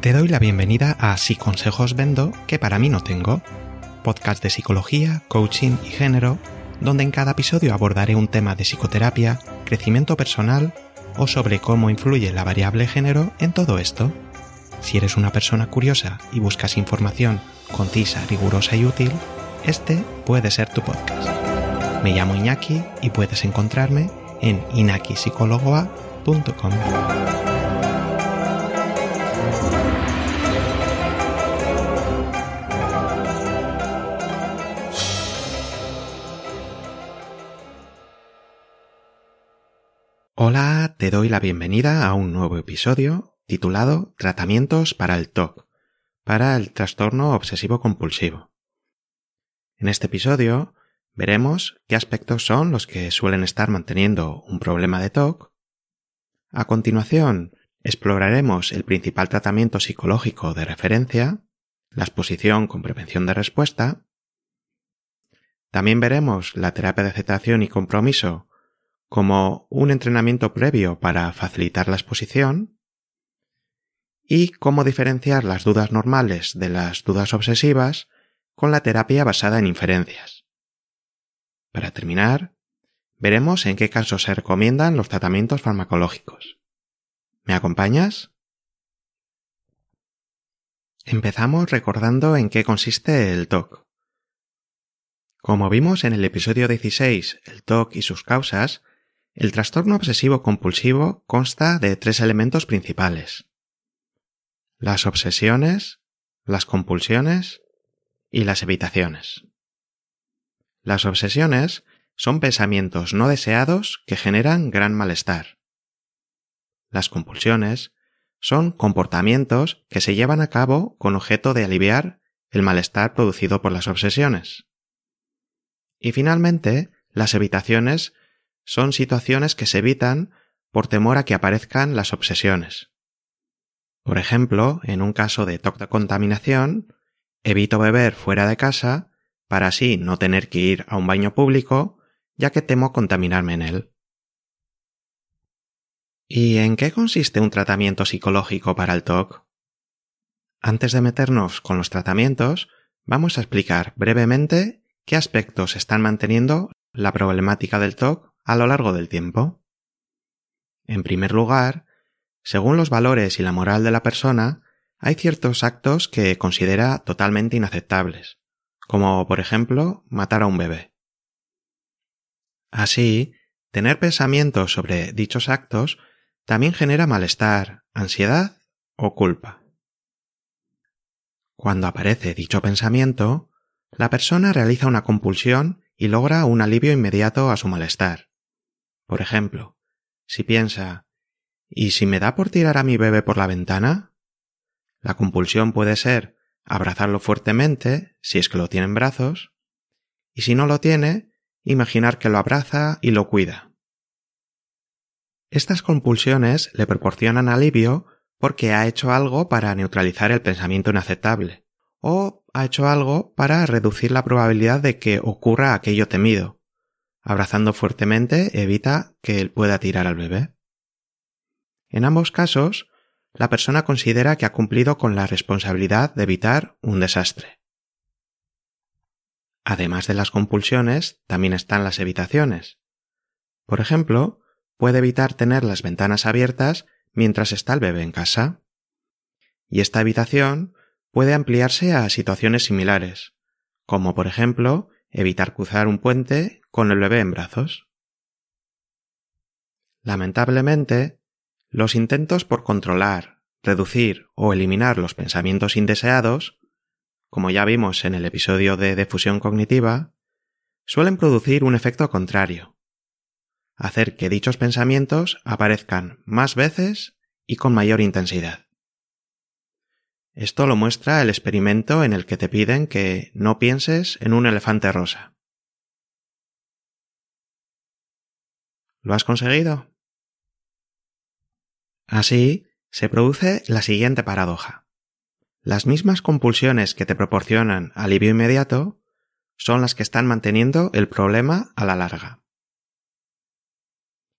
Te doy la bienvenida a Si Consejos Vendo, que para mí no tengo, podcast de psicología, coaching y género, donde en cada episodio abordaré un tema de psicoterapia, crecimiento personal o sobre cómo influye la variable género en todo esto. Si eres una persona curiosa y buscas información concisa, rigurosa y útil, este puede ser tu podcast. Me llamo Iñaki y puedes encontrarme en inakipsicologoa.com. Hola, te doy la bienvenida a un nuevo episodio titulado Tratamientos para el TOC, para el trastorno obsesivo compulsivo. En este episodio veremos qué aspectos son los que suelen estar manteniendo un problema de TOC. A continuación, exploraremos el principal tratamiento psicológico de referencia, la exposición con prevención de respuesta. También veremos la terapia de aceptación y compromiso como un entrenamiento previo para facilitar la exposición y cómo diferenciar las dudas normales de las dudas obsesivas con la terapia basada en inferencias. Para terminar, veremos en qué casos se recomiendan los tratamientos farmacológicos. ¿Me acompañas? Empezamos recordando en qué consiste el TOC. Como vimos en el episodio 16, el TOC y sus causas, el trastorno obsesivo compulsivo consta de tres elementos principales. Las obsesiones, las compulsiones y las evitaciones. Las obsesiones son pensamientos no deseados que generan gran malestar. Las compulsiones son comportamientos que se llevan a cabo con objeto de aliviar el malestar producido por las obsesiones. Y finalmente, las evitaciones son situaciones que se evitan por temor a que aparezcan las obsesiones. Por ejemplo, en un caso de TOC de contaminación, evito beber fuera de casa para así no tener que ir a un baño público, ya que temo contaminarme en él. ¿Y en qué consiste un tratamiento psicológico para el TOC? Antes de meternos con los tratamientos, vamos a explicar brevemente qué aspectos están manteniendo la problemática del TOC a lo largo del tiempo. En primer lugar, según los valores y la moral de la persona, hay ciertos actos que considera totalmente inaceptables, como por ejemplo matar a un bebé. Así, tener pensamientos sobre dichos actos también genera malestar, ansiedad o culpa. Cuando aparece dicho pensamiento, la persona realiza una compulsión y logra un alivio inmediato a su malestar. Por ejemplo, si piensa ¿Y si me da por tirar a mi bebé por la ventana? La compulsión puede ser abrazarlo fuertemente, si es que lo tiene en brazos, y si no lo tiene, imaginar que lo abraza y lo cuida. Estas compulsiones le proporcionan alivio porque ha hecho algo para neutralizar el pensamiento inaceptable, o ha hecho algo para reducir la probabilidad de que ocurra aquello temido, Abrazando fuertemente evita que él pueda tirar al bebé. En ambos casos, la persona considera que ha cumplido con la responsabilidad de evitar un desastre. Además de las compulsiones, también están las evitaciones. Por ejemplo, puede evitar tener las ventanas abiertas mientras está el bebé en casa. Y esta evitación puede ampliarse a situaciones similares, como por ejemplo evitar cruzar un puente con el bebé en brazos. Lamentablemente, los intentos por controlar, reducir o eliminar los pensamientos indeseados, como ya vimos en el episodio de difusión cognitiva, suelen producir un efecto contrario, hacer que dichos pensamientos aparezcan más veces y con mayor intensidad. Esto lo muestra el experimento en el que te piden que no pienses en un elefante rosa. ¿Lo has conseguido? Así, se produce la siguiente paradoja. Las mismas compulsiones que te proporcionan alivio inmediato son las que están manteniendo el problema a la larga.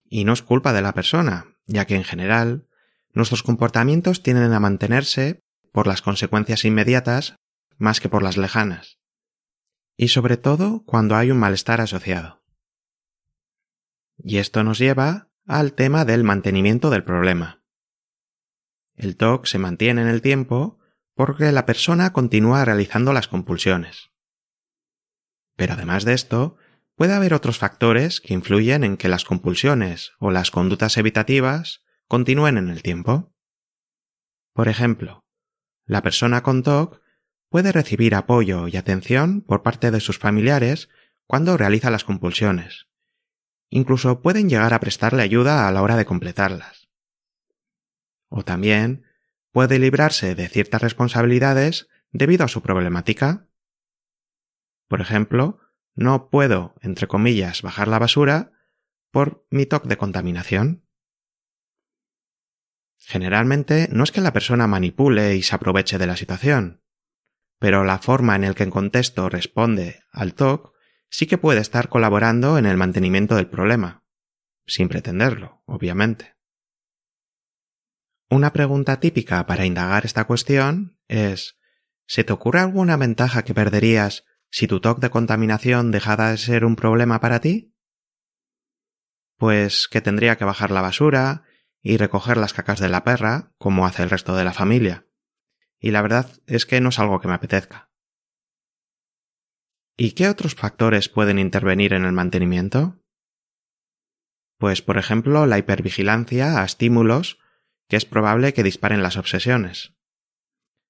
Y no es culpa de la persona, ya que en general nuestros comportamientos tienden a mantenerse por las consecuencias inmediatas más que por las lejanas. Y sobre todo cuando hay un malestar asociado. Y esto nos lleva al tema del mantenimiento del problema. El TOC se mantiene en el tiempo porque la persona continúa realizando las compulsiones. Pero además de esto, puede haber otros factores que influyen en que las compulsiones o las conductas evitativas continúen en el tiempo. Por ejemplo, la persona con TOC puede recibir apoyo y atención por parte de sus familiares cuando realiza las compulsiones. Incluso pueden llegar a prestarle ayuda a la hora de completarlas. O también puede librarse de ciertas responsabilidades debido a su problemática. Por ejemplo, no puedo, entre comillas, bajar la basura por mi TOC de contaminación. Generalmente no es que la persona manipule y se aproveche de la situación, pero la forma en el que en contexto responde al TOC sí que puede estar colaborando en el mantenimiento del problema, sin pretenderlo, obviamente. Una pregunta típica para indagar esta cuestión es ¿se te ocurre alguna ventaja que perderías si tu TOC de contaminación dejara de ser un problema para ti? Pues que tendría que bajar la basura y recoger las cacas de la perra, como hace el resto de la familia. Y la verdad es que no es algo que me apetezca. ¿Y qué otros factores pueden intervenir en el mantenimiento? Pues, por ejemplo, la hipervigilancia a estímulos que es probable que disparen las obsesiones.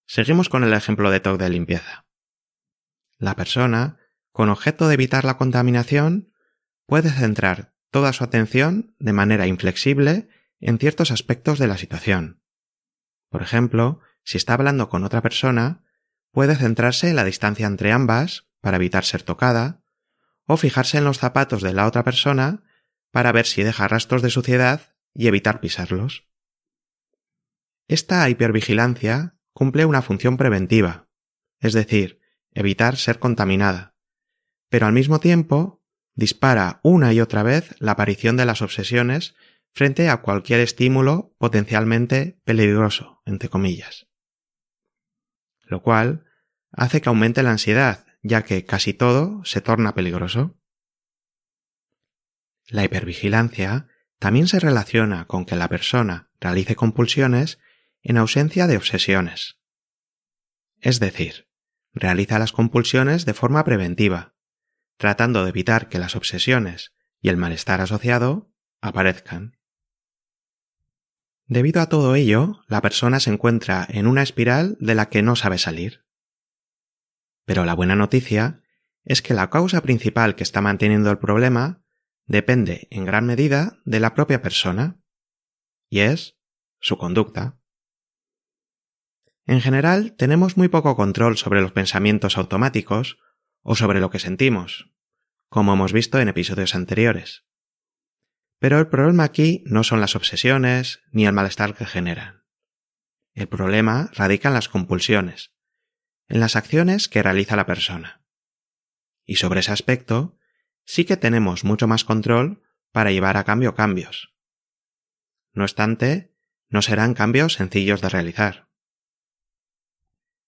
Seguimos con el ejemplo de TOC de limpieza. La persona, con objeto de evitar la contaminación, puede centrar toda su atención de manera inflexible en ciertos aspectos de la situación. Por ejemplo, si está hablando con otra persona, puede centrarse en la distancia entre ambas para evitar ser tocada, o fijarse en los zapatos de la otra persona para ver si deja rastros de suciedad y evitar pisarlos. Esta hipervigilancia cumple una función preventiva, es decir, evitar ser contaminada, pero al mismo tiempo dispara una y otra vez la aparición de las obsesiones frente a cualquier estímulo potencialmente peligroso, entre comillas. Lo cual hace que aumente la ansiedad, ya que casi todo se torna peligroso. La hipervigilancia también se relaciona con que la persona realice compulsiones en ausencia de obsesiones. Es decir, realiza las compulsiones de forma preventiva, tratando de evitar que las obsesiones y el malestar asociado aparezcan. Debido a todo ello, la persona se encuentra en una espiral de la que no sabe salir. Pero la buena noticia es que la causa principal que está manteniendo el problema depende en gran medida de la propia persona, y es su conducta. En general, tenemos muy poco control sobre los pensamientos automáticos o sobre lo que sentimos, como hemos visto en episodios anteriores. Pero el problema aquí no son las obsesiones ni el malestar que generan. El problema radica en las compulsiones, en las acciones que realiza la persona. Y sobre ese aspecto, sí que tenemos mucho más control para llevar a cambio cambios. No obstante, no serán cambios sencillos de realizar.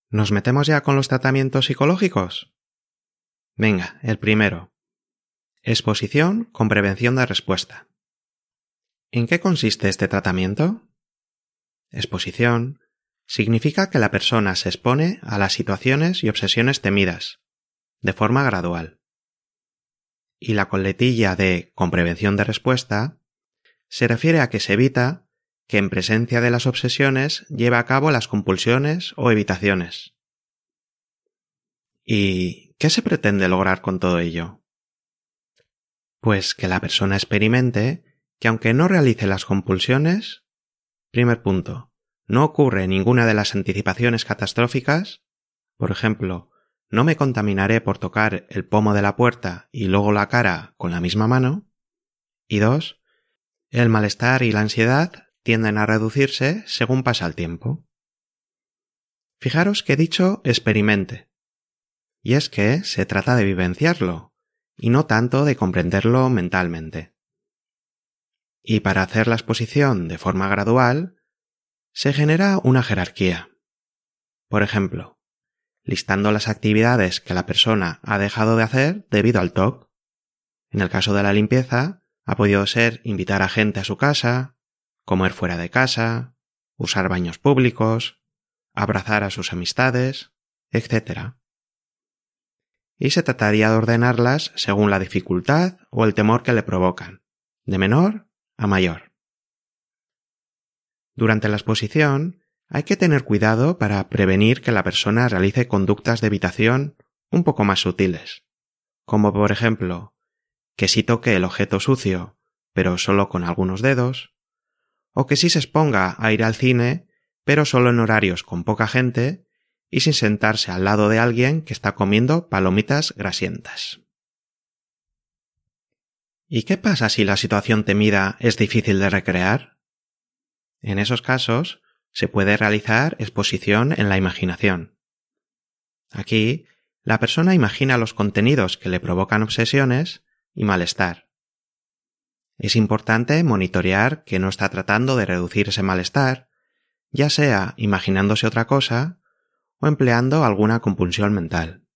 ¿Nos metemos ya con los tratamientos psicológicos? Venga, el primero. Exposición con prevención de respuesta. ¿En qué consiste este tratamiento? Exposición significa que la persona se expone a las situaciones y obsesiones temidas, de forma gradual. Y la coletilla de con prevención de respuesta se refiere a que se evita que en presencia de las obsesiones lleva a cabo las compulsiones o evitaciones. ¿Y qué se pretende lograr con todo ello? Pues que la persona experimente que aunque no realice las compulsiones, primer punto, no ocurre ninguna de las anticipaciones catastróficas, por ejemplo, no me contaminaré por tocar el pomo de la puerta y luego la cara con la misma mano, y dos, el malestar y la ansiedad tienden a reducirse según pasa el tiempo. Fijaros que he dicho experimente. Y es que se trata de vivenciarlo, y no tanto de comprenderlo mentalmente. Y para hacer la exposición de forma gradual, se genera una jerarquía. Por ejemplo, listando las actividades que la persona ha dejado de hacer debido al TOC. En el caso de la limpieza, ha podido ser invitar a gente a su casa, comer fuera de casa, usar baños públicos, abrazar a sus amistades, etc. Y se trataría de ordenarlas según la dificultad o el temor que le provocan, de menor a mayor. Durante la exposición, hay que tener cuidado para prevenir que la persona realice conductas de evitación un poco más sutiles, como por ejemplo, que si toque el objeto sucio, pero solo con algunos dedos, o que si se exponga a ir al cine, pero solo en horarios con poca gente y sin sentarse al lado de alguien que está comiendo palomitas grasientas. ¿Y qué pasa si la situación temida es difícil de recrear? En esos casos, se puede realizar exposición en la imaginación. Aquí, la persona imagina los contenidos que le provocan obsesiones y malestar. Es importante monitorear que no está tratando de reducir ese malestar, ya sea imaginándose otra cosa o empleando alguna compulsión mental.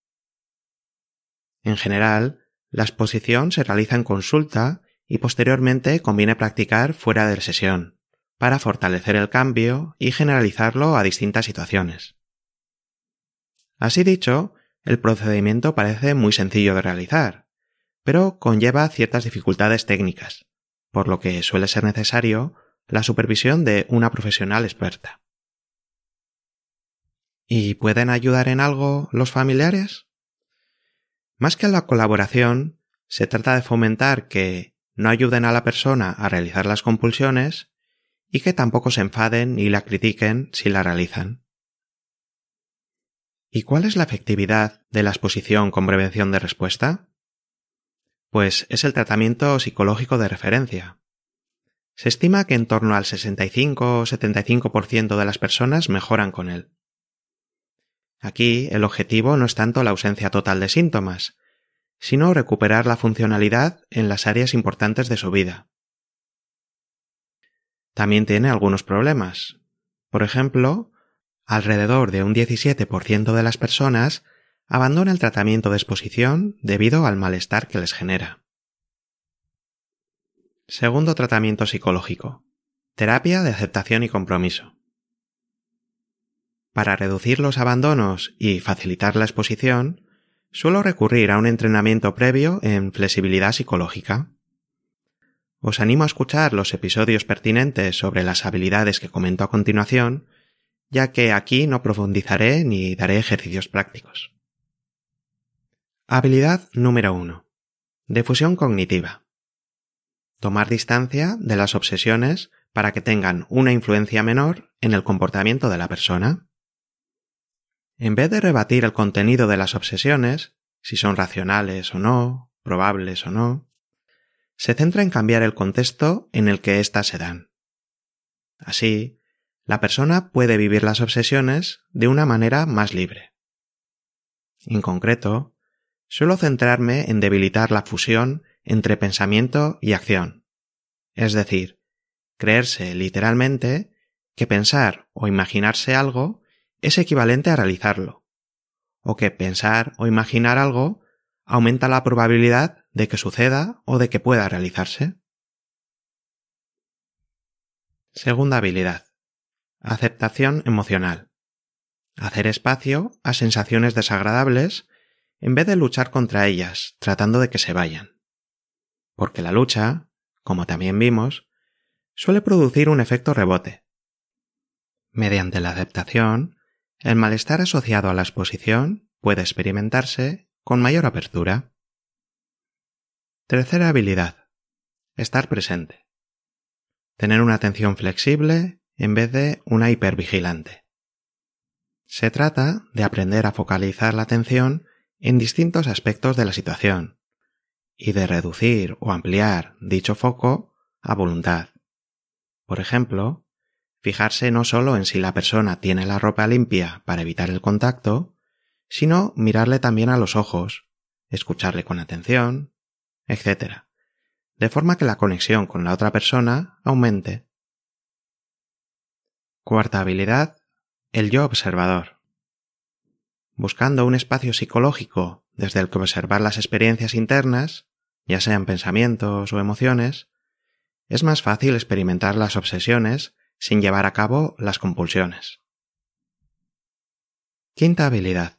En general, la exposición se realiza en consulta y posteriormente conviene practicar fuera de sesión para fortalecer el cambio y generalizarlo a distintas situaciones. Así dicho, el procedimiento parece muy sencillo de realizar, pero conlleva ciertas dificultades técnicas, por lo que suele ser necesario la supervisión de una profesional experta. ¿Y pueden ayudar en algo los familiares? Más que la colaboración, se trata de fomentar que no ayuden a la persona a realizar las compulsiones, y que tampoco se enfaden ni la critiquen si la realizan. ¿Y cuál es la efectividad de la exposición con prevención de respuesta? Pues es el tratamiento psicológico de referencia. Se estima que en torno al 65 o 75% de las personas mejoran con él. Aquí el objetivo no es tanto la ausencia total de síntomas, sino recuperar la funcionalidad en las áreas importantes de su vida. También tiene algunos problemas. Por ejemplo, alrededor de un 17% de las personas abandona el tratamiento de exposición debido al malestar que les genera. Segundo tratamiento psicológico. Terapia de aceptación y compromiso. Para reducir los abandonos y facilitar la exposición, suelo recurrir a un entrenamiento previo en flexibilidad psicológica. Os animo a escuchar los episodios pertinentes sobre las habilidades que comento a continuación, ya que aquí no profundizaré ni daré ejercicios prácticos. Habilidad número 1. Difusión cognitiva. Tomar distancia de las obsesiones para que tengan una influencia menor en el comportamiento de la persona. En vez de rebatir el contenido de las obsesiones, si son racionales o no, probables o no, se centra en cambiar el contexto en el que éstas se dan. Así, la persona puede vivir las obsesiones de una manera más libre. En concreto, suelo centrarme en debilitar la fusión entre pensamiento y acción, es decir, creerse literalmente que pensar o imaginarse algo es equivalente a realizarlo, o que pensar o imaginar algo aumenta la probabilidad de que suceda o de que pueda realizarse. Segunda habilidad. Aceptación emocional. Hacer espacio a sensaciones desagradables en vez de luchar contra ellas, tratando de que se vayan. Porque la lucha, como también vimos, suele producir un efecto rebote. Mediante la aceptación, el malestar asociado a la exposición puede experimentarse con mayor apertura. Tercera habilidad. Estar presente. Tener una atención flexible en vez de una hipervigilante. Se trata de aprender a focalizar la atención en distintos aspectos de la situación y de reducir o ampliar dicho foco a voluntad. Por ejemplo, fijarse no solo en si la persona tiene la ropa limpia para evitar el contacto, sino mirarle también a los ojos, escucharle con atención, etc. De forma que la conexión con la otra persona aumente. Cuarta habilidad, el yo observador. buscando un espacio psicológico desde el que observar las experiencias internas, ya sean pensamientos o emociones, es más fácil experimentar las obsesiones sin llevar a cabo las compulsiones. Quinta habilidad.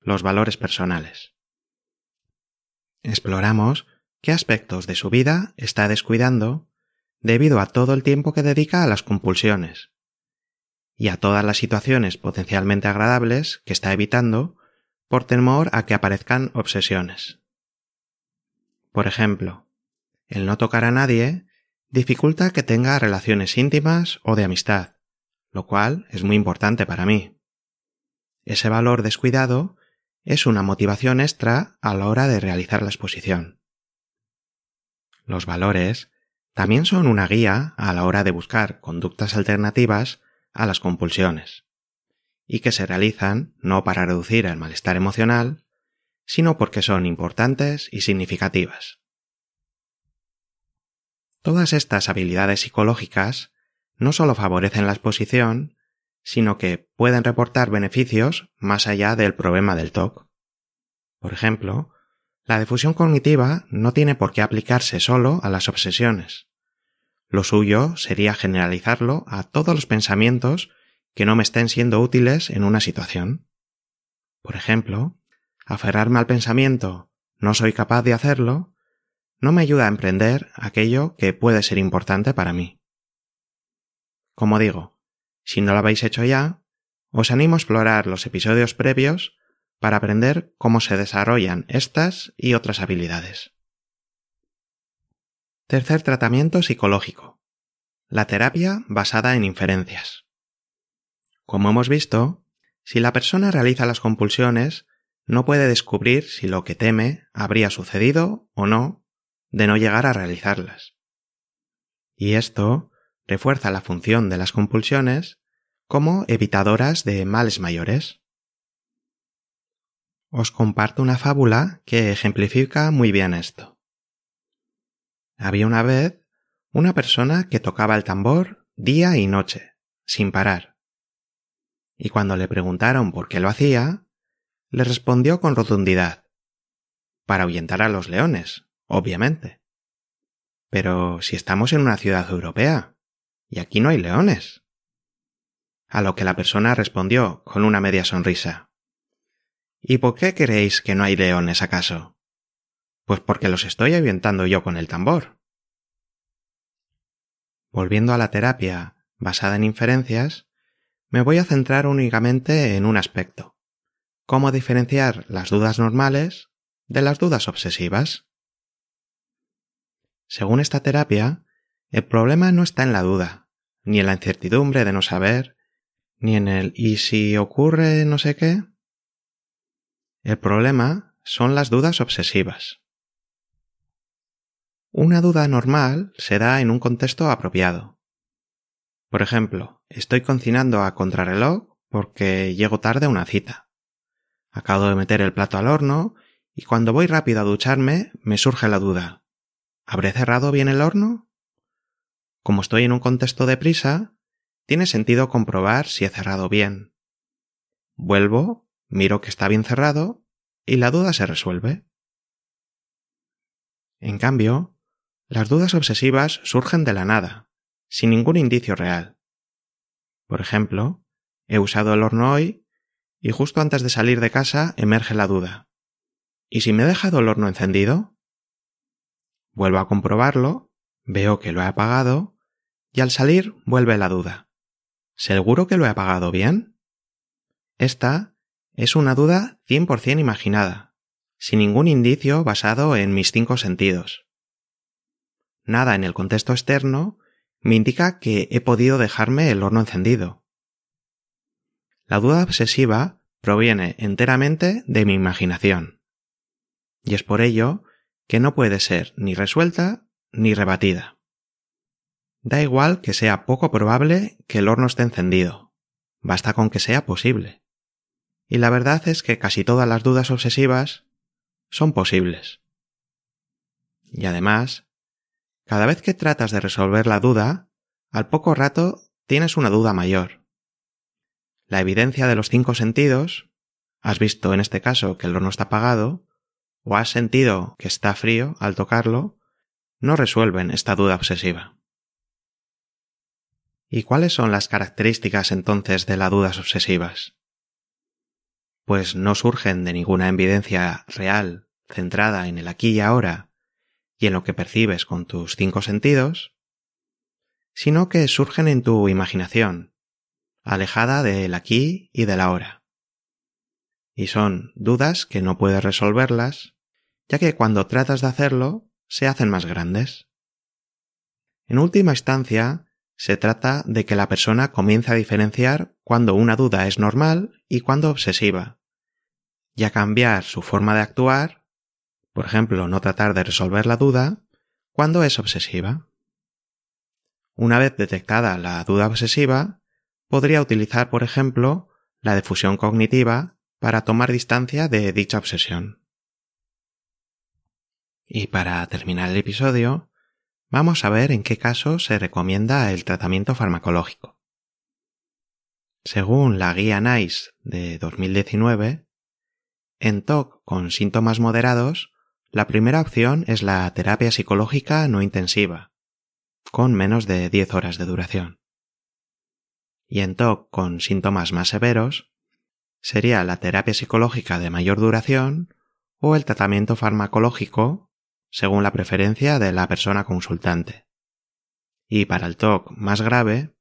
Los valores personales. Exploramos qué aspectos de su vida está descuidando debido a todo el tiempo que dedica a las compulsiones y a todas las situaciones potencialmente agradables que está evitando por temor a que aparezcan obsesiones. Por ejemplo, el no tocar a nadie dificulta que tenga relaciones íntimas o de amistad, lo cual es muy importante para mí. Ese valor descuidado es una motivación extra a la hora de realizar la exposición. Los valores también son una guía a la hora de buscar conductas alternativas a las compulsiones, y que se realizan no para reducir el malestar emocional, sino porque son importantes y significativas. Todas estas habilidades psicológicas no solo favorecen la exposición, sino que pueden reportar beneficios más allá del problema del TOC. Por ejemplo, la difusión cognitiva no tiene por qué aplicarse solo a las obsesiones. Lo suyo sería generalizarlo a todos los pensamientos que no me estén siendo útiles en una situación. Por ejemplo, aferrarme al pensamiento no soy capaz de hacerlo no me ayuda a emprender aquello que puede ser importante para mí. Como digo, si no lo habéis hecho ya, os animo a explorar los episodios previos para aprender cómo se desarrollan estas y otras habilidades. Tercer tratamiento psicológico. La terapia basada en inferencias. Como hemos visto, si la persona realiza las compulsiones, no puede descubrir si lo que teme habría sucedido o no de no llegar a realizarlas. Y esto refuerza la función de las compulsiones como evitadoras de males mayores. Os comparto una fábula que ejemplifica muy bien esto. Había una vez una persona que tocaba el tambor día y noche, sin parar. Y cuando le preguntaron por qué lo hacía, le respondió con rotundidad para ahuyentar a los leones, obviamente. Pero si estamos en una ciudad europea, y aquí no hay leones. A lo que la persona respondió con una media sonrisa. ¿Y por qué creéis que no hay leones acaso? Pues porque los estoy avientando yo con el tambor. Volviendo a la terapia basada en inferencias, me voy a centrar únicamente en un aspecto. Cómo diferenciar las dudas normales de las dudas obsesivas. Según esta terapia, el problema no está en la duda, ni en la incertidumbre de no saber, ni en el ¿y si ocurre no sé qué? El problema son las dudas obsesivas. Una duda normal se da en un contexto apropiado. Por ejemplo, estoy cocinando a contrarreloj porque llego tarde a una cita. Acabo de meter el plato al horno y cuando voy rápido a ducharme me surge la duda. ¿Habré cerrado bien el horno? Como estoy en un contexto de prisa, tiene sentido comprobar si he cerrado bien. Vuelvo, miro que está bien cerrado y la duda se resuelve. En cambio, las dudas obsesivas surgen de la nada, sin ningún indicio real. Por ejemplo, he usado el horno hoy y justo antes de salir de casa emerge la duda. ¿Y si me he dejado el horno encendido? Vuelvo a comprobarlo, veo que lo he apagado, y al salir vuelve la duda. ¿Seguro que lo he apagado bien? Esta es una duda 100% imaginada, sin ningún indicio basado en mis cinco sentidos. Nada en el contexto externo me indica que he podido dejarme el horno encendido. La duda obsesiva proviene enteramente de mi imaginación. Y es por ello que no puede ser ni resuelta ni rebatida. Da igual que sea poco probable que el horno esté encendido, basta con que sea posible. Y la verdad es que casi todas las dudas obsesivas son posibles. Y además, cada vez que tratas de resolver la duda, al poco rato tienes una duda mayor. La evidencia de los cinco sentidos, has visto en este caso que el horno está apagado, o has sentido que está frío al tocarlo, no resuelven esta duda obsesiva. ¿Y cuáles son las características entonces de las dudas obsesivas? Pues no surgen de ninguna evidencia real centrada en el aquí y ahora y en lo que percibes con tus cinco sentidos, sino que surgen en tu imaginación, alejada del aquí y del ahora. Y son dudas que no puedes resolverlas, ya que cuando tratas de hacerlo se hacen más grandes. En última instancia, se trata de que la persona comience a diferenciar cuando una duda es normal y cuando obsesiva, y a cambiar su forma de actuar, por ejemplo, no tratar de resolver la duda, cuando es obsesiva. Una vez detectada la duda obsesiva, podría utilizar, por ejemplo, la difusión cognitiva para tomar distancia de dicha obsesión. Y para terminar el episodio, Vamos a ver en qué caso se recomienda el tratamiento farmacológico. Según la guía NICE de 2019, en TOC con síntomas moderados, la primera opción es la terapia psicológica no intensiva, con menos de 10 horas de duración. Y en TOC con síntomas más severos, sería la terapia psicológica de mayor duración o el tratamiento farmacológico según la preferencia de la persona consultante. Y para el TOC más grave,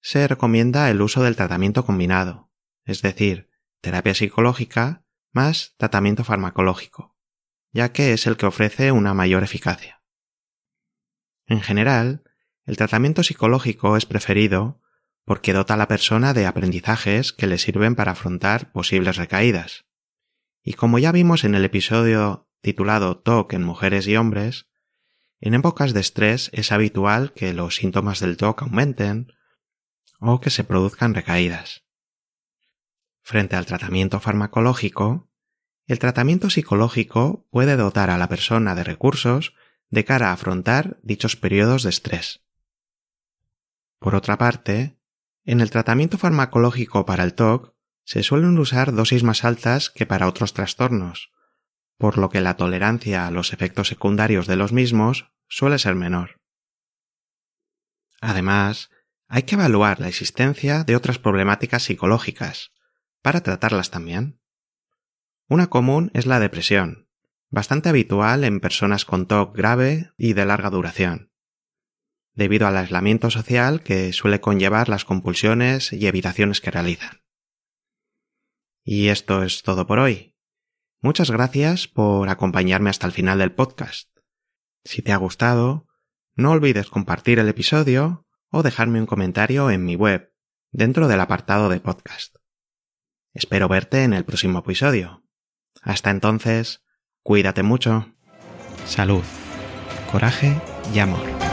se recomienda el uso del tratamiento combinado, es decir, terapia psicológica más tratamiento farmacológico, ya que es el que ofrece una mayor eficacia. En general, el tratamiento psicológico es preferido porque dota a la persona de aprendizajes que le sirven para afrontar posibles recaídas. Y como ya vimos en el episodio titulado TOC en mujeres y hombres, en épocas de estrés es habitual que los síntomas del TOC aumenten o que se produzcan recaídas. Frente al tratamiento farmacológico, el tratamiento psicológico puede dotar a la persona de recursos de cara a afrontar dichos periodos de estrés. Por otra parte, en el tratamiento farmacológico para el TOC se suelen usar dosis más altas que para otros trastornos, por lo que la tolerancia a los efectos secundarios de los mismos suele ser menor. Además, hay que evaluar la existencia de otras problemáticas psicológicas, para tratarlas también. Una común es la depresión, bastante habitual en personas con TOC grave y de larga duración, debido al aislamiento social que suele conllevar las compulsiones y evitaciones que realizan. Y esto es todo por hoy. Muchas gracias por acompañarme hasta el final del podcast. Si te ha gustado, no olvides compartir el episodio o dejarme un comentario en mi web, dentro del apartado de podcast. Espero verte en el próximo episodio. Hasta entonces, cuídate mucho. Salud, coraje y amor.